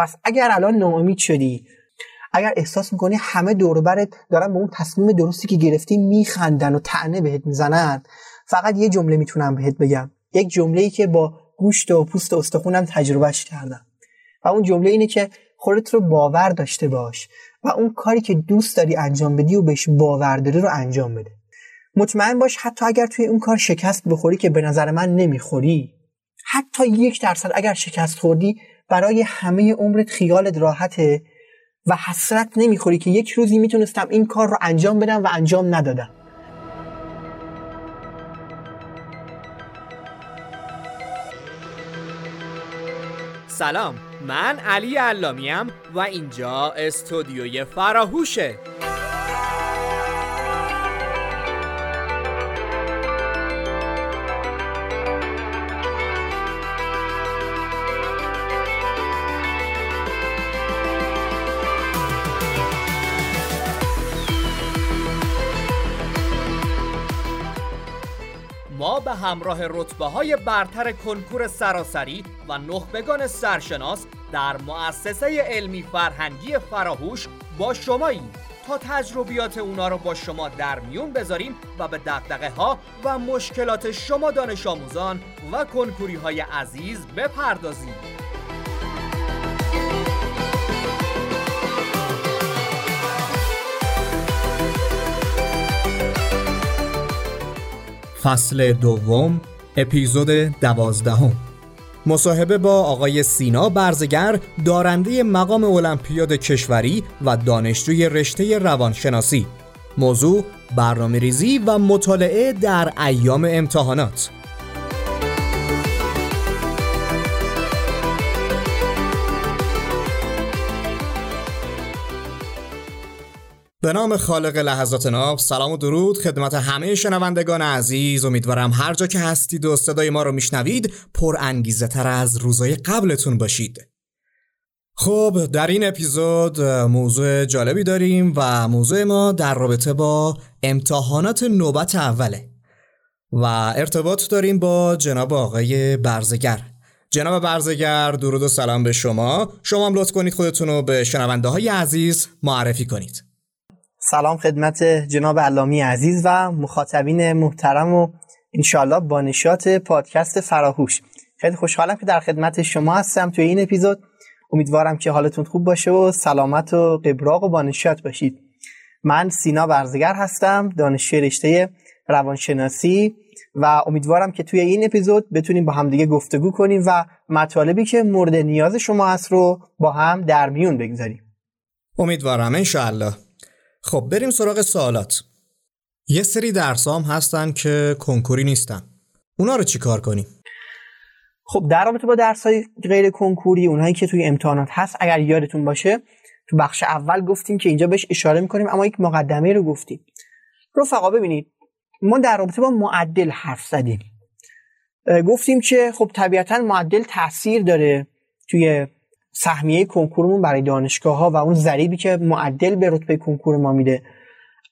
پس اگر الان ناامید شدی اگر احساس می‌کنی همه دور برت دارن به اون تصمیم درستی که گرفتی میخندن و طعنه بهت می‌زنن فقط یه جمله می‌تونم بهت بگم. یک جمله ای که با گوشت و پوست و استخونم تجربهش کردم. و اون جمله اینه که خودت رو باور داشته باش و اون کاری که دوست داری انجام بدی و بهش باور داری رو انجام بده. مطمئن باش حتی اگر توی اون کار شکست بخوری که به نظر من نمی‌خوری حتی یک درصد اگر شکست خوردی برای همه عمرت خیالت راحته و حسرت نمی‌خوری که یک روزی می‌تونستم این کار رو انجام بدم و انجام ندادم. سلام من علی علامیم و اینجا استودیوی فراهوشه. همراه رتبه های برتر کنکور سراسری و نخبگان سرشناس در مؤسسه علمی فرهنگی فراهوش با شماییم تا تجربیات اونا رو با شما در میون بذاریم و به دقدقه ها و مشکلات شما دانش آموزان و کنکوری های عزیز بپردازیم. فصل دوم اپیزود دوازدهم. مصاحبه با آقای سینا برزگر دارنده مقام المپیاد کشوری و دانشجوی رشته روانشناسی. موضوع برنامه ریزی و مطالعه در ایام امتحانات. به نام خالق لحظات ناب سلام و درود خدمت همه شنوندگان عزیز. امیدوارم هر جا که هستید و صدای ما رو میشنوید پر انگیزه تر از روزای قبلتون باشید. خب در این اپیزود موضوع جالبی داریم و موضوع ما در رابطه با امتحانات نوبت اوله و ارتباط داریم با جناب آقای برزگر. جناب برزگر درود و سلام به شما. شما هم لطف کنید خودتون رو به شنونده های عزیز معرفی کنید. سلام خدمت جناب علامی عزیز و مخاطبین محترم و انشالله با نشاط پادکست فراهوش. خیلی خوشحالم که در خدمت شما هستم توی این اپیزود. امیدوارم که حالتون خوب باشه و سلامت و قبراق و با نشاط باشید. من سینا برزگر هستم دانشجوی رشته روانشناسی و امیدوارم که توی این اپیزود بتونیم با همدیگه گفتگو کنیم و مطالبی که مورد نیاز شما هست رو با هم در میون بگذاریم. امیدوارم انشالله خب بریم سراغ سوالات. یه سری درس هم هستن که کنکوری نیستن. اونا رو چیکار کنیم؟ خب در رابطه با درس های غیر کنکوری اونایی که توی امتحانات هست اگر یادتون باشه تو بخش اول گفتیم که اینجا بهش اشاره می‌کنیم اما یک مقدمه رو گفتیم. رفقا ببینید ما در رابطه با معدل حرف زدیم. گفتیم که خب طبیعتا معدل تاثیر داره توی سهمیه کنکورمون برای دانشگاه ها و اون ضریبی که معدل به رتبه کنکور ما میده.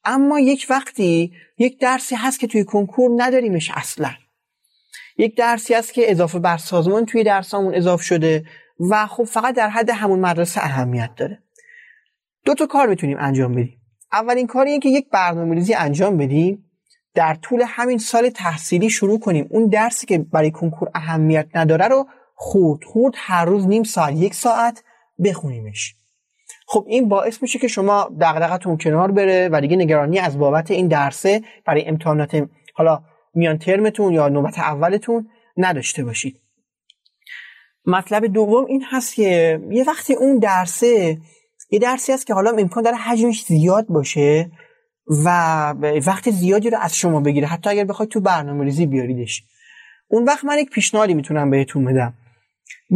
اما یک وقتی یک درسی هست که توی کنکور نداریمش اصلا. یک درسی هست که اضافه بر سازمان توی درسامون اضافه شده و خب فقط در حد همون مدرسه اهمیت داره. دو تا کار می‌تونیم انجام بدیم. اولین کار اینه که یک برنامه ریزی انجام بدیم. در طول همین سال تحصیلی شروع کنیم. اون درسی که برای کنکور اهمیت نداره رو خورد. خورد هر روز نیم ساعت یک ساعت بخونیمش. خب این باعث میشه که شما دغدغتون کنار بره و دیگه نگرانی از بابت این درسه برای امتحانات حالا میان ترمتون یا نوبت اولتون نداشته باشید. مطلب دوم این هست که یه وقتی اون درسه یه درسی هست که حالا امکان داره حجمش زیاد باشه و وقت زیادی رو از شما بگیره. حتی اگر بخواید تو برنامه ریزی بیاریدش. اون وقت من یک پیشنهادی می‌تونم بهتون بدم.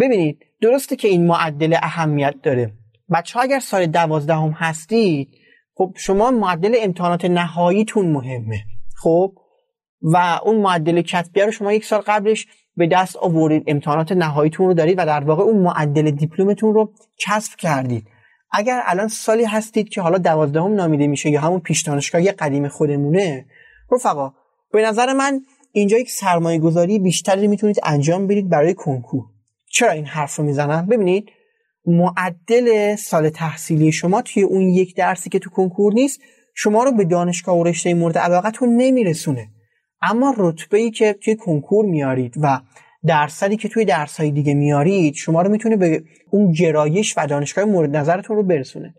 ببینید درسته که این معدل اهمیت داره. بچه ها اگر سال دوازدهم هستید خب شما معدل امتحانات نهاییتون مهمه. خب؟ و اون معدل کتبیه رو شما یک سال قبلش به دست آورید امتحانات نهاییتون رو دارید و در واقع اون معدل دیپلمتون رو کسب کردید. اگر الان سالی هستید که حالا دوازدهم نامیده میشه یا همون پیش دانشگاه قدیم خودمونه رفقا به نظر من اینجا یک سرمایه گذاری بیشتری می‌تونید انجام بدید برای کنکور. چرا این حرف رو می‌زنم ببینید معدل سال تحصیلی شما توی اون یک درسی که تو کنکور نیست شما رو به دانشگاه و رشته مورد علاقتون نمیرسونه. اما رتبه ای که توی کنکور میارید و درصدی که توی درسهای دیگه میارید شما رو می‌تونه به اون گرایش و دانشگاه مورد نظرتون رو برسونه.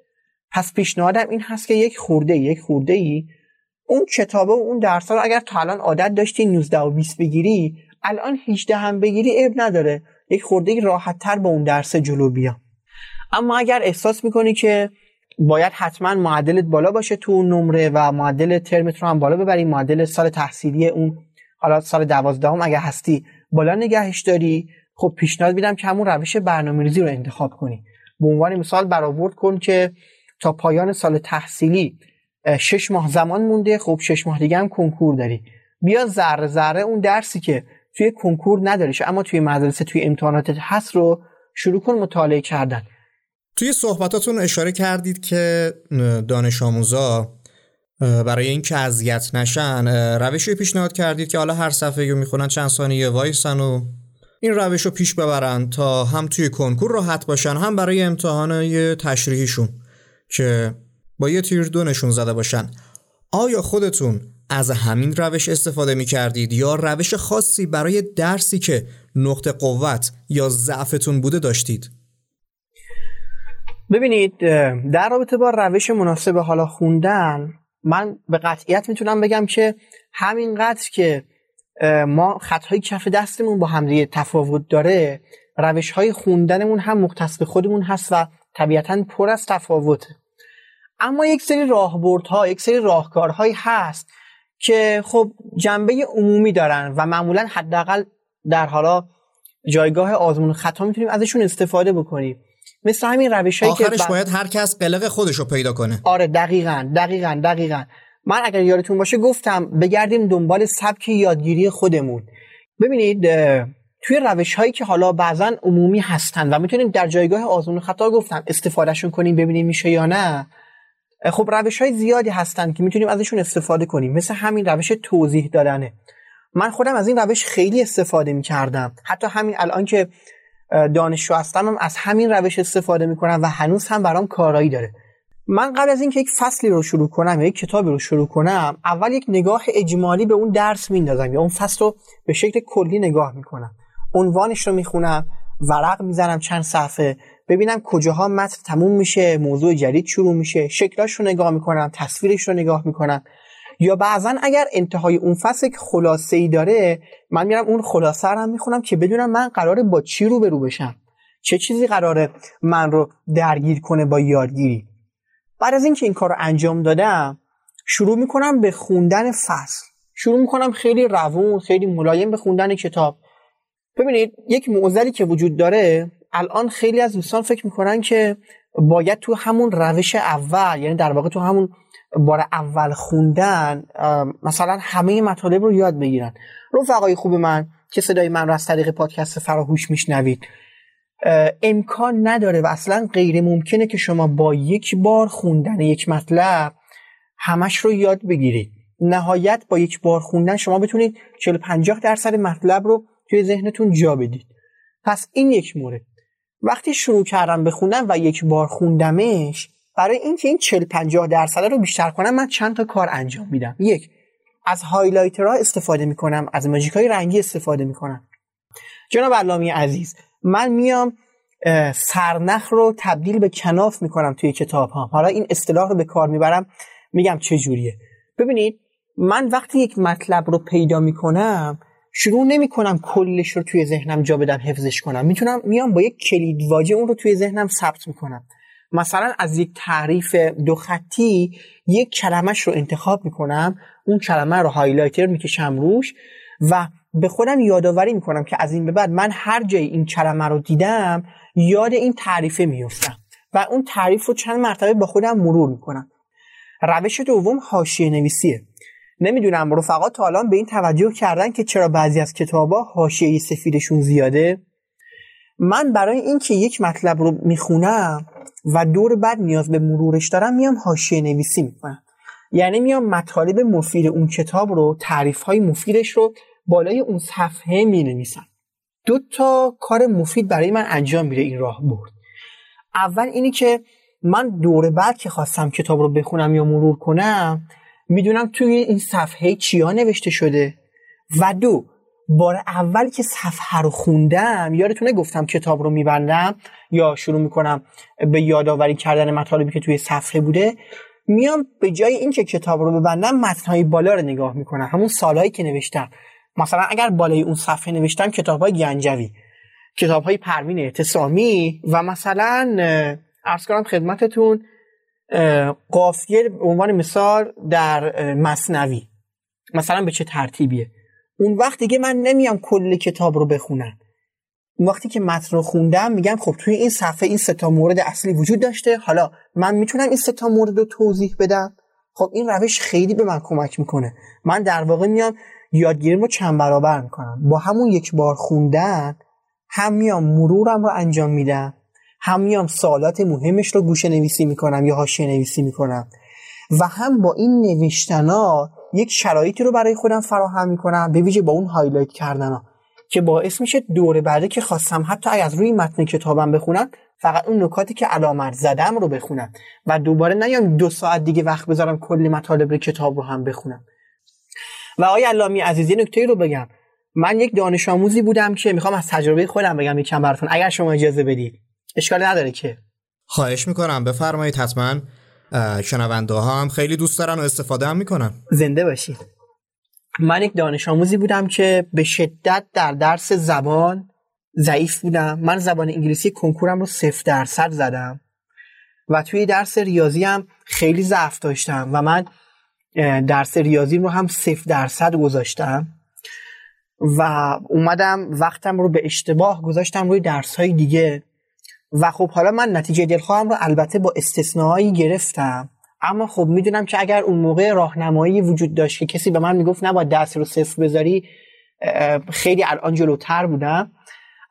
پس پیشنهادم این هست که یک خورده یک خورده ای اون کتابه و اون درس رو اگر تا الان عادت داشتی 19 و 20 بگیری الان 18 هم بگیری اب نداره. یک خورده راحت تر با اون درس جلو بیا اما اگر احساس می‌کنی که باید حتما معدلت بالا باشه تو اون نمره و معدل ترمت رو هم بالا ببری معدل سال تحصیلی اون حالا سال دوازدهم اگر هستی بالا نگهش داری خب پیشنهاد میدم که همون روش برنامه‌ریزی رو انتخاب کنی. به عنوان مثال برآورد کن که تا پایان سال تحصیلی شش ماه زمان مونده خب شش ماه دیگه هم کنکور داری. بیا ذره ذره اون درسی که توی کنکور نداریش اما توی مدرسه توی امتحاناتت هست رو شروع کن مطالعه کردن. توی صحبتاتون اشاره کردید که دانش آموزا برای اینکه اذیت نشن روشی پیشنهاد کردید که حالا هر صفحه رو می‌خونن چند ثانیه وایسن و این روش رو پیش ببرن تا هم توی کنکور راحت باشن هم برای امتحانای تشریحیشون که با یه تیر دو نشون زده باشن. آیا خودتون از همین روش استفاده می کردید یا روش خاصی برای درسی که نقطه قوت یا ضعفتون بوده داشتید؟ ببینید در رابطه با روش مناسب حالا خوندن من به قطعیت می‌تونم بگم که همینقدر که ما خطهای کف دستمون با همدیگه تفاوت داره روش های خوندنمون هم مختص به خودمون هست و طبیعتا پر از تفاوته اما یک سری راهبردها یک سری راهکارهایی هست که خب جنبه عمومی دارن و معمولا حداقل در حالا جایگاه آزمون خطا می‌تونیم ازشون استفاده بکنیم. مثل همین روش هایی که آخرش باید هر کس قلق خودش رو پیدا کنه. آره دقیقا دقیقا دقیقا. من اگر یادتون باشه گفتم بگردیم دنبال سبک یادگیری خودمون. ببینید توی روش هایی که حالا بعضا عمومی هستن و می‌تونیم در جایگاه آزمون خطا گفتم استفادهشون کنیم ببینیم میشه یا نه. خب روش های زیادی هستن که می‌تونیم ازشون استفاده کنیم. مثل همین روش توضیح دادنه. من خودم از این روش خیلی استفاده می‌کردم. حتی همین الان که دانشجو هستم هم از همین روش استفاده می‌کنم و هنوز هم برام کارایی داره. من قبل از اینکه یک فصلی رو شروع کنم یا یک کتابی رو شروع کنم اول یک نگاه اجمالی به اون درس میندازم یا اون فصل رو به شکل کلی نگاه می‌کنم. عنوانش رو می‌خونم ورق می‌زنم چند صفحه ببینم کجاها متن تموم میشه موضوع جدید شروع میشه شکلاش رو نگاه می‌کنم تصویرش رو نگاه می‌کنم. یا بعضا اگر انتهای اون فصل خلاصه ای داره من میرم اون خلاصه رو هم می‌خونم که بدونم من قراره با چی رو برو بشم. چه چیزی قراره من رو درگیر کنه با یادگیری. بعد از اینکه این کار رو انجام دادم شروع می‌کنم به خوندن فصل. شروع می‌کنم خیلی روون خیلی ملایم به خوندن کتاب. ببینید یک معضلی که وجود داره الان خیلی از دوستان فکر می‌کنن که باید تو همون روش اول یعنی در واقع تو همون بار اول خوندن مثلا همه مطالب رو یاد بگیرن. رفقای خوب من که صدای من رو از طریق پادکست فراهوش میشنوید امکان نداره و اصلا غیر ممکنه که شما با یک بار خوندن یک مطلب همش رو یاد بگیرید. نهایت با یک بار خوندن شما بتونید 40 50 درصد مطلب رو توی ذهنتون جا بدید. پس این یک مورد. وقتی شروع کردم بخوندم و یک بار خوندمش برای اینکه این 40 50 درصد رو بیشتر کنم من چند تا کار انجام میدم. یک از هایلایترها استفاده می‌کنم از ماژیک های رنگی استفاده می‌کنم. جناب علامی عزیز من میام سرنخ رو تبدیل به کناف می‌کنم توی کتاب ها حالا این اصطلاح رو به کار می‌برم میگم چه جوریه. ببینید من وقتی یک مطلب رو پیدا می‌کنم شروع نمی کنم کلش رو توی ذهنم جا بدم حفظش کنم. می‌تونم میام با یک کلید واژه اون رو توی ذهنم ثبت می‌کنم. مثلا از یک تعریف دو خطی یک کلمش رو انتخاب می‌کنم اون کلمه رو هایلایتر می‌کشم روش و به خودم یادآوری می‌کنم که از این به بعد من هر جای این کلمه رو دیدم یاد این تعریفه میفتم و اون تعریف رو چند مرتبه با خودم مرور می‌کنم. روش دوم حاشیه نویسیه نمی‌دونم رفقا تا الان به این توجه کردن که چرا بعضی از کتابا حاشیه سفیدشون زیاده. من برای اینکه یک مطلب رو می‌خونم و دور بعد نیاز به مرورش دارم میام حاشیه نویسی می‌کنم. یعنی میام مطالب مفید اون کتاب رو تعریف های مفیدش رو بالای اون صفحه می نویسم دو تا کار مفید برای من انجام میره این راه برد. اول اینی که من دور بعد که خواستم کتاب رو بخونم یا مرور کنم می‌دونم توی این صفحه چیا نوشته شده؟ و دو بار اول که صفحه رو خوندم یادتونه گفتم کتاب رو میبندم یا شروع می‌کنم به یادآوری کردن مطالبی که توی صفحه بوده میام به جای اینکه کتاب رو ببندم متنهای بالا رو نگاه می‌کنم همون سالهایی که نوشتم. مثلا اگر بالای اون صفحه نوشتم کتاب های گنجوی کتاب های پروین اعتصامی و مثلا ارز کنم خدمتتون قافیه به عنوان مثال در مصنوی. مثلا به چه ترتیبیه؟ اون وقت دیگه من نمیام کل کتاب رو بخونم. اون وقتی که متن رو خوندم میگم خب توی این صفحه این ستا مورد اصلی وجود داشته. حالا من می‌تونم این ستا مورد رو توضیح بدم؟ خب این روش خیلی به من کمک می‌کنه. من در واقع میام یادگیریم رو چند برابر می‌کنم. با همون یک بار خوندن هم میام مرورم رو انجام میدم. هم میام سوالات مهمش رو گوشه نویسی می‌کنم یا حاشیه نویسی می‌کنم. و هم با این نوشتنا یک شرایطی رو برای خودم فراهم می‌کنم به ویژه با اون هایلایت کردن که باعث میشه دوره بعده که خواستم حتی اگر از روی متن کتابم بخونم فقط اون نکاتی که علامت زدم رو بخونم و دوباره نیام دو ساعت دیگه وقت بذارم کلی مطالب کتاب رو هم بخونم. و آقای علامی عزیزی نکته رو بگم. من یک دانش آموزی بودم که می‌خوام از تجربه خودم بگم یکم براتون. اگر شما اجازه بدید. اشکال نداره که. خواهش می‌کنم بفرمایید حتما شنونده ها هم خیلی دوست دارن و استفاده هم می‌کنن. زنده باشید. من یک دانش آموزی بودم که به شدت در درس زبان ضعیف بودم. من زبان انگلیسی کنکورم رو صفر درصد زدم و توی درس ریاضی هم خیلی ضعف داشتم و من درس ریاضی رو هم صفر درصد گذاشتم و اومدم وقتم رو به اشتباه گذاشتم روی درس های دیگه. و خب حالا من نتیجه دلخواهم رو البته با استثنایی گرفتم. اما خب می‌دونم که اگر اون موقع راهنمایی وجود داشت که کسی به من می‌گفت نباید درس رو صفر بذاری خیلی الان جلوتر بودم.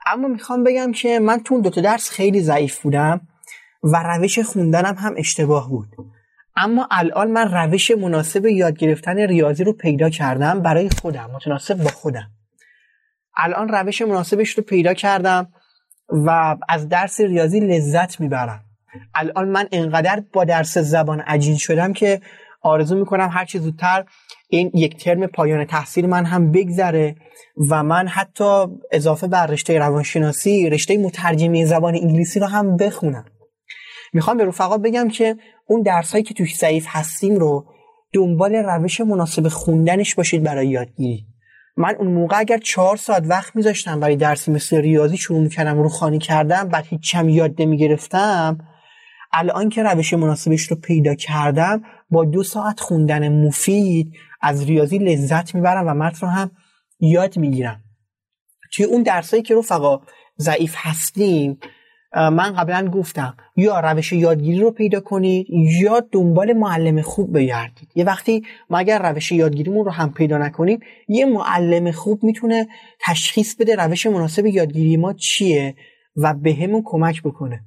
اما می‌خوام بگم که من تو اون دوتا درس خیلی ضعیف بودم و روش خوندنم هم اشتباه بود. اما الان من روش مناسب یاد گرفتن ریاضی رو پیدا کردم برای خودم متناسب با خودم. الان روش مناسبش رو پیدا کردم. و از درس ریاضی لذت می‌برم. الان من انقدر با درس زبان عجین شدم که آرزو می‌کنم هرچی زودتر این یک ترم پایان تحصیل من هم بگذره و من حتی اضافه بر رشته روانشناسی رشته مترجمی زبان انگلیسی رو هم بخونم. می‌خوام به رفقا بگم که اون درس هایی که توش ضعیف هستیم رو دنبال روش مناسب خوندنش باشید برای یادگیری. من اون موقع اگر چهار ساعت وقت میذاشتم برای درسی مثل ریاضی شروع می‌کردم رو خانی کردم بعد هیچم یاد نمی‌گرفتم الان که روش مناسبش رو پیدا کردم با دو ساعت خوندن مفید از ریاضی لذت می‌برم و متن رو هم یاد می‌گیرم. توی اون درسایی که رفقا ضعیف هستیم من قبلا گفتم یا روش یادگیری رو پیدا کنید یا دنبال معلم خوب بگردید. یه وقتی ما اگر روش یادگیریمون رو هم پیدا نکنیم یه معلم خوب می‌تونه تشخیص بده روش مناسب یادگیری ما چیه و به همون کمک بکنه.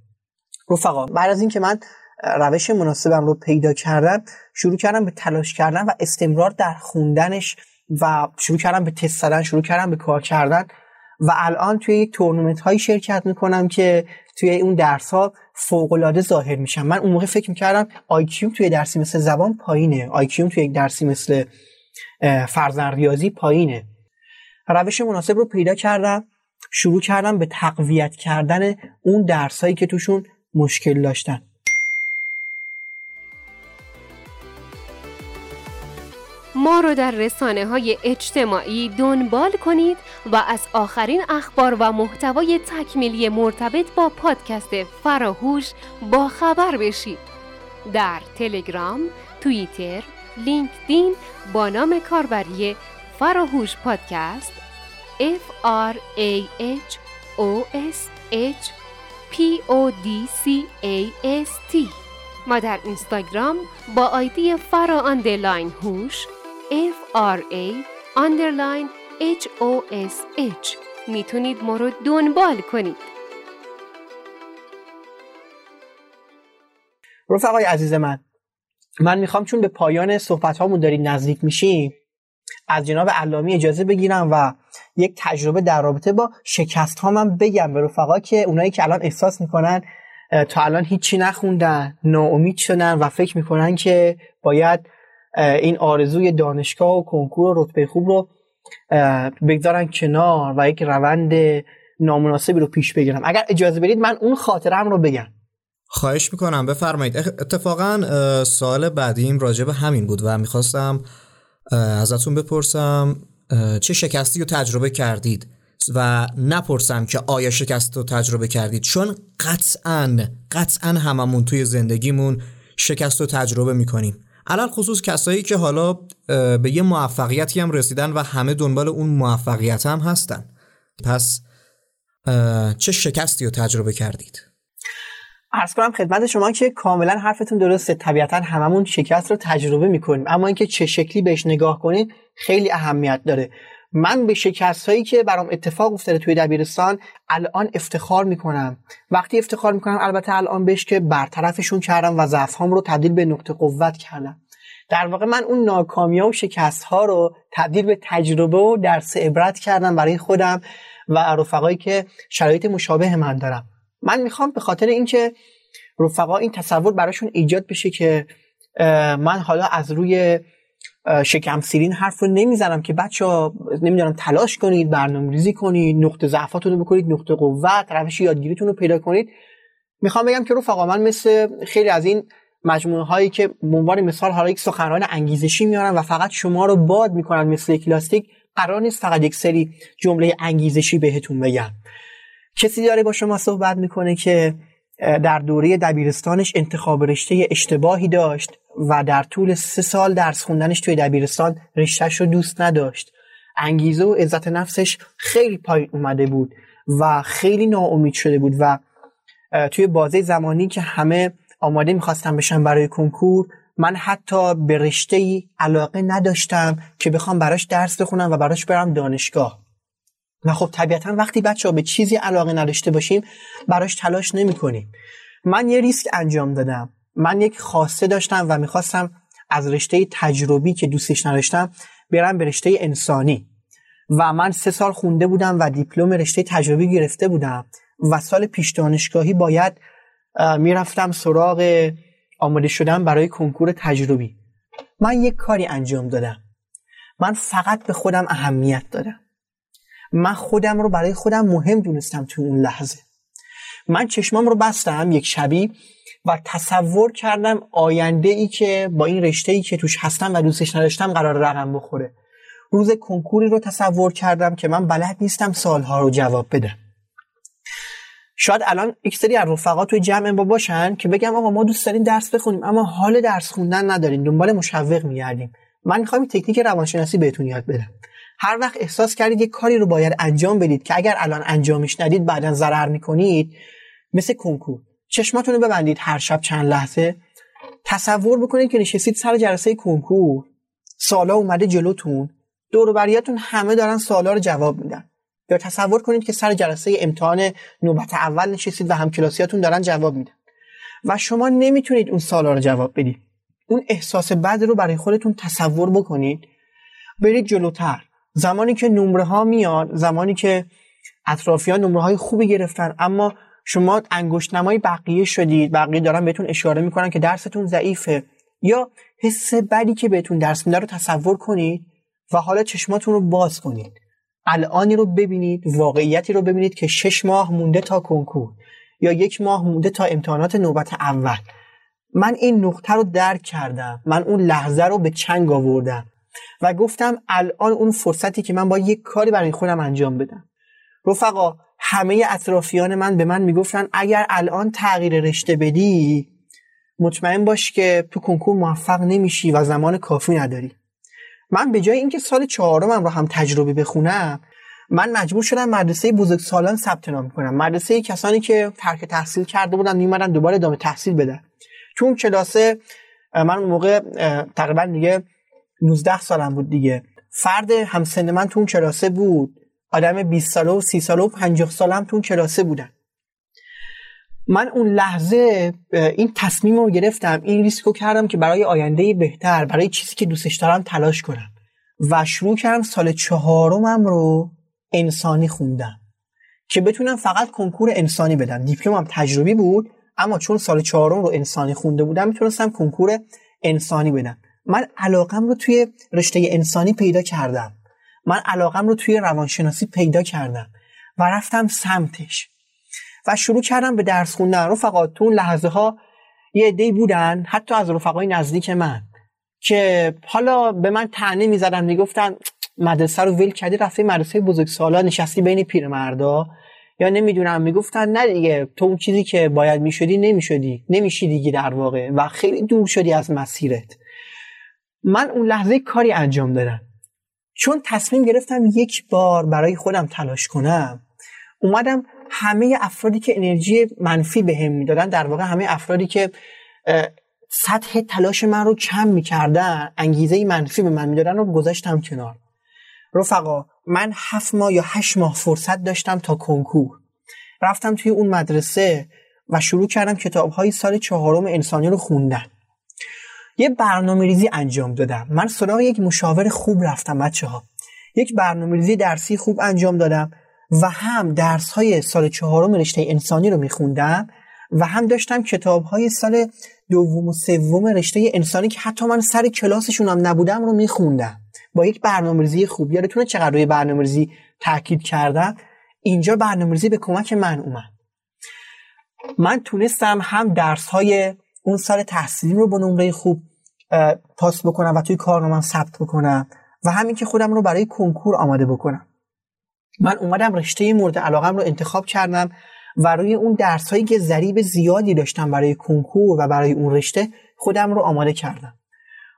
رفقا بعد از اینکه من روش مناسبم رو پیدا کردم شروع کردم به تلاش کردن و استمرار در خوندنش و شروع کردم به تست زدن شروع کردم به کار کردن. و الان توی یک تورنمنت هایی شرکت می‌کنم که توی اون درس ها فوق العاده ظاهر میشم من اون موقع فکر می‌کردم آیکیوم توی درسی مثل زبان پایینه. آیکیوم توی یک درسی مثل فرزن ریاضی پایینه. روش مناسب رو پیدا کردم شروع کردم به تقویت کردن اون درس هایی که توشون مشکل داشتن. ما رو در رسانه های اجتماعی دنبال کنید و از آخرین اخبار و محتوای تکمیلی مرتبط با پادکست فراهوش با خبر بشید. در تلگرام، توییتر، لینکدین با نام کاربری فراهوش پادکست F R A H O S H P O D C A S T ما در اینستاگرام با آیدی فرا هوش F R A underline H O S H. می‌تونید ما رو دنبال کنید. رفقای عزیز من من می‌خوام چون به پایان صحبت هامون داریم نزدیک میشیم از جناب علامی اجازه بگیرم و یک تجربه در رابطه با شکست ها من بگم به رفقا که اونایی که الان احساس می‌کنن تا الان هیچی نخوندن ناامید شدن و فکر می‌کنن که باید این آرزوی دانشگاه و کنکور و رتبه خوب رو بگذارن کنار و یک روند نامناسبی رو پیش بگیرم اگر اجازه بدید من اون خاطرم رو بگم. خواهش می‌کنم. بفرمایید. اتفاقا سال بعدیم راجع به همین بود و می‌خواستم ازتون بپرسم چه شکستی رو تجربه کردید؟ و نپرسم که آیا شکست رو تجربه کردید؟ چون قطعا قطعا هممون توی زندگیمون شکست رو تجربه می‌کنیم. الان خصوص کسایی که حالا به یه موفقیتی هم رسیدن و همه دنبال اون موفقیت هم هستن. پس چه شکستی رو تجربه کردید؟ ارز کنم خدمت شما که کاملا حرفتون درسته. طبیعتا هممون شکست رو تجربه می‌کنیم. اما اینکه چه شکلی بهش نگاه کنید خیلی اهمیت داره. من به شکست هایی که برام اتفاق افتاده توی دبیرستان الان افتخار می‌کنم. وقتی افتخار می‌کنم البته الان بهش که برطرفشون کردم و ضعف رو تبدیل به نقطه قوت کردم. در واقع من اون ناکامی و شکست ها رو تبدیل به تجربه و درس عبرت کردم برای خودم و رفقایی که شرایط مشابه من دارم. من می‌خوام به خاطر اینکه رفقا این تصور براشون ایجاد بشه که من حالا از روی شکم سیرین حرف رو نمی‌زنم که بچه ها نمی‌دونم تلاش کنید برنامه ریزی کنید نقطه ضعفاتون رو بکنید نقطه قوت روش یادگیریتون رو پیدا کنید. می‌خوام بگم که رفقا من مثل خیلی از این مجموعه هایی که عنوان مثال حالا یک سخنران انگیزشی میارن و فقط شما رو باد می‌کنن مثل کلاستیک قرار نیست فقط یک سری جمله انگیزشی بهتون بگم. کسی داره با شما صحبت می‌کنه که در دوره دبیرستانش انتخاب رشته اشتباهی داشت و در طول سه سال درس خوندنش توی دبیرستان رشتهش رو دوست نداشت. انگیزه و عزت نفسش خیلی پایین اومده بود و خیلی ناامید شده بود و توی بازه زمانی که همه آماده می‌خواستم بشن برای کنکور من حتی به رشته ای علاقه نداشتم که بخوام براش درس بخونم و براش برم دانشگاه. و خب طبیعتا وقتی بچه ها به چیزی علاقه نداشته باشیم براش تلاش نمی کنیم من یه ریسک انجام دادم. من یک خواسته داشتم و می‌خواستم از رشته تجربی که دوستش نداشتم برم به رشته انسانی. و من سه سال خونده بودم و دیپلم رشته تجربی گرفته بودم و سال پیش دانشگاهی باید می‌رفتم سراغ آماده شدن برای کنکور تجربی. من یک کاری انجام دادم. من فقط به خودم اهمیت دادم. من خودم رو برای خودم مهم دونستم تو اون لحظه. من چشمام رو بستم یک شبی و تصور کردم آینده ای که با این رشته ای که توش هستم و دوستش نداشتم قرار رقم بخوره. روز کنکوری رو تصور کردم که من بلد نیستم سالها رو جواب بدم. شاید الان یک سری از رفقا توی جمع با باشن که بگم آقا ما دوست داریم درس بخونیم اما حال درس خوندن نداریم. دنبال مشوق میگردیم. من می‌خوام تکنیک روانشناسی بهتون یاد بدم. هر وقت احساس کردید یک کاری رو باید انجام بدید که اگر الان انجامش ندید بعدا ضرر می‌کنید مثل کنکور. چشماتون رو ببندید هر شب چند لحظه. تصور بکنید که نشستید سر جلسه کنکور. سالا اومده جلوتون. دور بریاتون همه دارن سوالا رو جواب میدن. یا تصور کنید که سر جلسه امتحان نوبت اول نشستید و همکلاسیاتون دارن جواب میدن. و شما نمی‌تونید اون سوالا رو جواب بدید. اون احساس بد رو برای خودتون تصور بکنید. برید جلوتر. زمانی که نمره ها میاد زمانی که اطرافیان نمره های خوبی گرفتن اما شما انگشت نمای بقیه شدید بقیه دارن بهتون اشاره می‌کنن که درستون ضعیفه. یا حس بدی که بهتون درس میده رو تصور کنید و حالا چشماتون رو باز کنید. الانی رو ببینید واقعیتی رو ببینید که شش ماه مونده تا کنکور یا یک ماه مونده تا امتحانات نوبت اول. من این نقطه رو درک کردم. من اون لحظه رو به چنگ آوردم. و گفتم الان اون فرصتی که من با یک کاری برای خودم انجام بدم. رفقا همه اطرافیان من به من می‌گفتن اگر الان تغییر رشته بدی مطمئن باش که تو کنکور موفق نمیشی و زمان کافی نداری. من به جای اینکه سال چهارمم رو هم تجربه بخونم من مجبور شدم مدرسه بزرگ سالان ثبت نام کنم. مدرسه کسانی که ترک تحصیل کرده بودن میمدن دوباره ادامه تحصیل بدن. چون کلاسه من موقع تقریبا دیگه 19 سالم بود دیگه. فرد همسن من تو اون کلاسه بود. آدم 20 ساله و 30 ساله و 50 ساله هم تو اون کلاسه بودن. من اون لحظه این تصمیم رو گرفتم این ریسکو کردم که برای آینده بهتر برای چیزی که دوستش دارم تلاش کنم. و شروع کردم سال چهارمم رو انسانی خوندم که بتونم فقط کنکور انسانی بدم. دیپلمم تجربی بود اما چون سال چهارم رو انسانی خونده بودم می‌تونستم کنکور انسانی بدم. من علاقم رو توی رشته انسانی پیدا کردم. من علاقم رو توی روانشناسی پیدا کردم و رفتم سمتش. و شروع کردم به درس خوندن. رفقا تو لحظه ها یه عده‌ای بودن حتی از رفقای نزدیک من که حالا به من تعنی می‌زدن می‌گفتن مدرسه رو ول کردی رفته مدرسه بزرگ سالا نشستی بین پیرمردا. یا نمی‌دونم می‌گفتن نه دیگه تو اون چیزی که باید می‌شدی نمی‌شدی نمیشی دیگه در واقع و خیلی دور شدی از مسیرت. من اون لحظه کاری انجام دادم. چون تصمیم گرفتم یک بار برای خودم تلاش کنم اومدم همه افرادی که انرژی منفی به هم می‌دادن در واقع همه افرادی که سطح تلاش من رو کم می‌کردن انگیزه منفی به من می‌دادن رو گذاشتم کنار. رفقا من هفت ماه یا هشت ماه فرصت داشتم تا کنکور. رفتم توی اون مدرسه و شروع کردم کتاب های سال چهارم انسانی رو خوندن. یه برنامه ریزی انجام دادم. من سراغ یک مشاور خوب رفتم بچه ها یک برنامه ریزی درسی خوب انجام دادم و هم درس های سال چهارم رشته انسانی رو میخوندم و هم داشتم کتاب های سال دوم و سوم رشته انسانی که حتی من سر کلاسشون هم نبودم رو میخوندم. با یک برنامه‌ریزی خوب. یادتونه چقدر روی برنامه‌ریزی تاکید کردم؟ اینجا برنامه‌ریزی به کمک من اومد. من تونستم هم درس های اون سال تحصیلیم رو با نمره خوب پاس بکنم و توی کارنامه‌ام ثبت بکنم و همین که خودم رو برای کنکور آماده بکنم. من اومدم رشته مورد علاقم رو انتخاب کردم و روی اون درس هایی که ضریب زیادی داشتم برای کنکور و برای اون رشته خودم رو آماده کردم.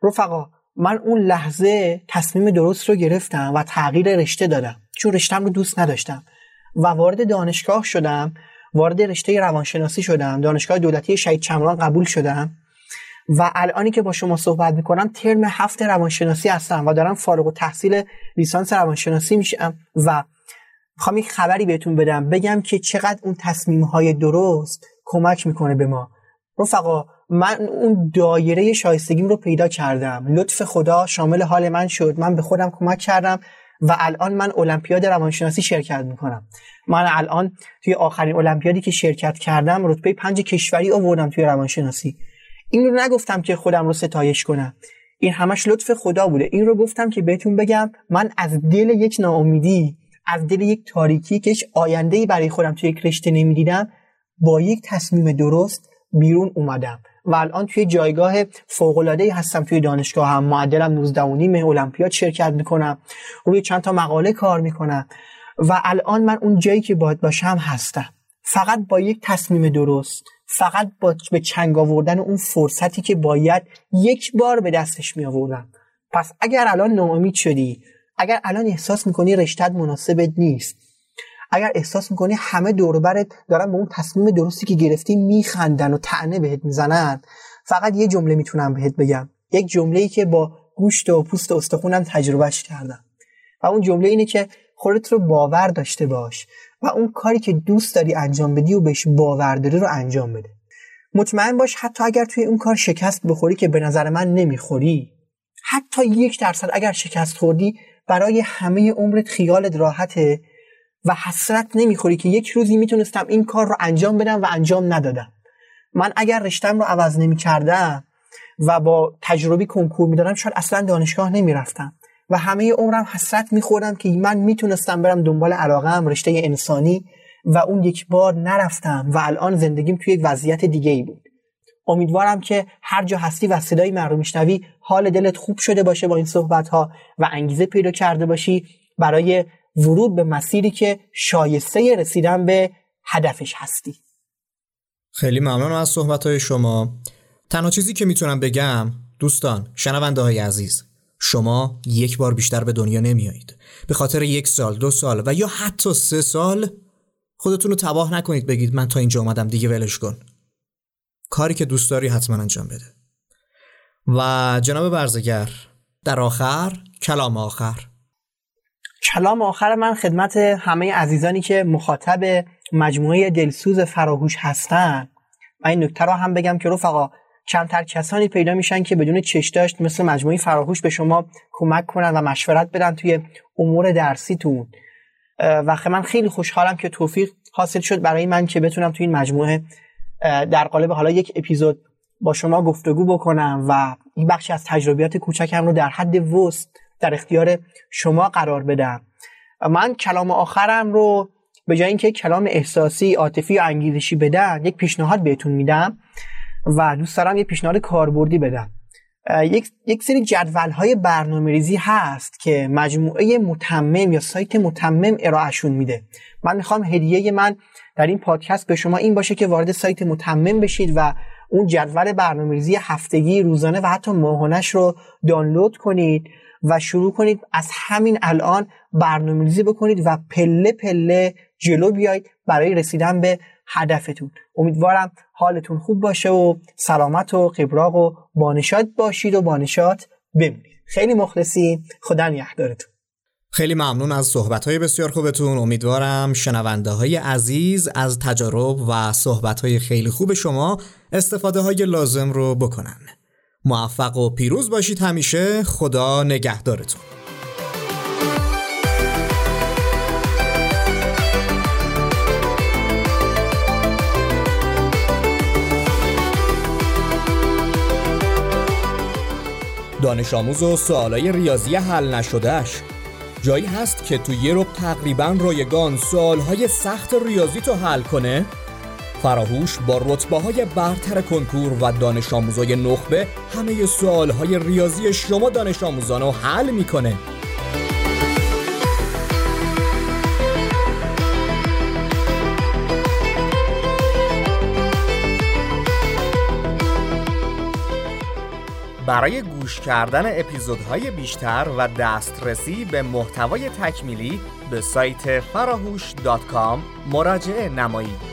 رفقا من اون لحظه تصمیم درست رو گرفتم و تغییر رشته دادم. چون رشتم رو دوست نداشتم. و وارد دانشگاه شدم وارد رشته روانشناسی شدم. دانشگاه دولتی شهید چمران قبول شدم. و الانی که با شما صحبت می‌کنم ترم هفت روانشناسی هستم و دارم فارغ و تحصیل لیسانس روانشناسی میشم و می‌خوام یک خبری بهتون بدم. بگم که چقدر اون تصمیم های درست کمک می‌کنه به ما. رفقا من اون دایره شایستگیم رو پیدا کردم. لطف خدا شامل حال من شد. من به خودم کمک کردم. و الان من المپیاد روانشناسی شرکت می‌کنم. من الان توی آخرین المپیادی که شرکت کردم رتبه پنج کشوری آوردم توی روانشناسی. این رو نگفتم که خودم رو ستایش کنم. این همش لطف خدا بوده. این رو گفتم که بهتون بگم من از دل یک ناامیدی از دل یک تاریکی که هیچ آینده برای خودم توی یک رشته نمی‌دیدم با یک تصمیم درست بیرون اومدم. و الان توی جایگاه فوق العاده هستم توی دانشگاه هم. معدلم 19 و نیم المپیاد شرکت می‌کنم. روی چند تا مقاله کار می‌کنم. و الان من اون جایی که باید باشم هستم. فقط با یک تصمیم درست. فقط با به چنگ آوردن اون فرصتی که باید یک بار به دستش می آوردم پس اگر الان ناامید شدی اگر الان احساس می‌کنی رشتت مناسبت نیست اگر احساس می‌کنی همه دوربرت دارن به اون تصمیم درستی که گرفتی میخندن و تعنه بهت می‌زنن فقط یه جمله می‌تونم بهت بگم. یک جمله ای که با گوشت و پوست و استخونم تجربهش کردم. و اون جمله اینه که خودت رو باور داشته باش و اون کاری که دوست داری انجام بدی و بهش باور داری رو انجام بده. مطمئن باش حتی اگر توی اون کار شکست بخوری که به نظر من نمی‌خوری حتی یک درصد اگر شکست خوردی برای همه عمرت خیالت راحته. و حسرت نمی‌خوری که یک روزی می‌تونستم این کار رو انجام بدم و انجام ندادم. من اگر رشتم رو عوض نمی‌کردم و با تجربی کنکور می‌دادم شاید اصلا دانشگاه نمی‌رفتم. و همه عمرم حسرت میخوردم که من می‌تونستم برم دنبال علاقم رشته انسانی و اون یک بار نرفتم و الان زندگیم توی یک وضعیت دیگه ای بود. امیدوارم که هر جا هستی و صدای من رو میشنوی حال دلت خوب شده باشه با این صحبت ها و انگیزه پیدا کرده باشی. برای ورود به مسیری که شایسته رسیدن به هدفش هستی. خیلی ممنون از صحبت شما. تنها چیزی که می‌تونم بگم دوستان شنونده های عزیز شما یک بار بیشتر به دنیا نمیایید به خاطر یک سال دو سال و یا حتی سه سال خودتون رو تباه نکنید بگید من تا اینجا اومدم دیگه ولش کن. کاری که دوست داری حتما انجام بده. و جناب برزگر در آخر کلام آخر. کلام آخر من خدمت همه عزیزانی که مخاطب مجموعه دلسوز فراهوش هستن. و این نکته رو هم بگم که رفقا کمتر کسانی پیدا میشن که بدون چش داشت مثل مجموعه فراهوش به شما کمک کنن و مشورت بدن توی امور درسیتون. و من خیلی خوشحالم که توفیق حاصل شد برای من که بتونم توی این مجموعه در قالب حالا یک اپیزود با شما گفتگو بکنم و این بخشی از تجربیات کوچکم رو در حد وست در اختیار شما قرار بدم. من کلام آخرم رو به جای اینکه کلام احساسی عاطفی و انگیزشی بدم یک پیشنهاد بهتون میدم و دوست دارم یک پیشنهاد کاربردی بدم. یک, یک سری جدول های برنامه ریزی هست که مجموعه متمم یا سایت متمم ارائهشون میده. من می‌خوام هدیه من در این پادکست به شما این باشه که وارد سایت متمم بشید و اون جدول برنامه ریزی هفتگی روزانه و حتی ماهانش رو دانلود کنید. و شروع کنید از همین الان برنامه ریزی بکنید و پله پله جلو بیاید برای رسیدن به هدفتون. امیدوارم حالتون خوب باشه و سلامت و قبراق و بانشات باشید و بانشات بمونید. خیلی مخلصی. خدا نگهدارتون. خیلی ممنون از صحبت بسیار خوبتون. امیدوارم شنونده های عزیز از تجارب و صحبت های خیلی خوب شما استفاده های لازم رو بکنن. موفق و پیروز باشید همیشه. خدا نگهدارتون. دانش آموز و سوالای ریاضی حل نشدهش جایی هست که تو یه رو تقریبا رایگان سوالهای سخت ریاضی تو حل کنه؟ فراهوش با رتبه های برتر کنکور و دانش آموزای نخبه همه سوالهای ریاضی شما دانش آموزان رو حل می‌کنه برای گوش کردن اپیزودهای بیشتر و دسترسی به محتوای تکمیلی به سایت فراهوش مراجعه نمایید.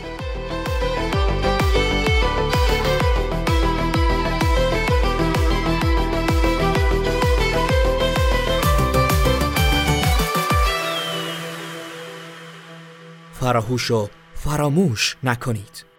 فراهوش فراموش نکنید.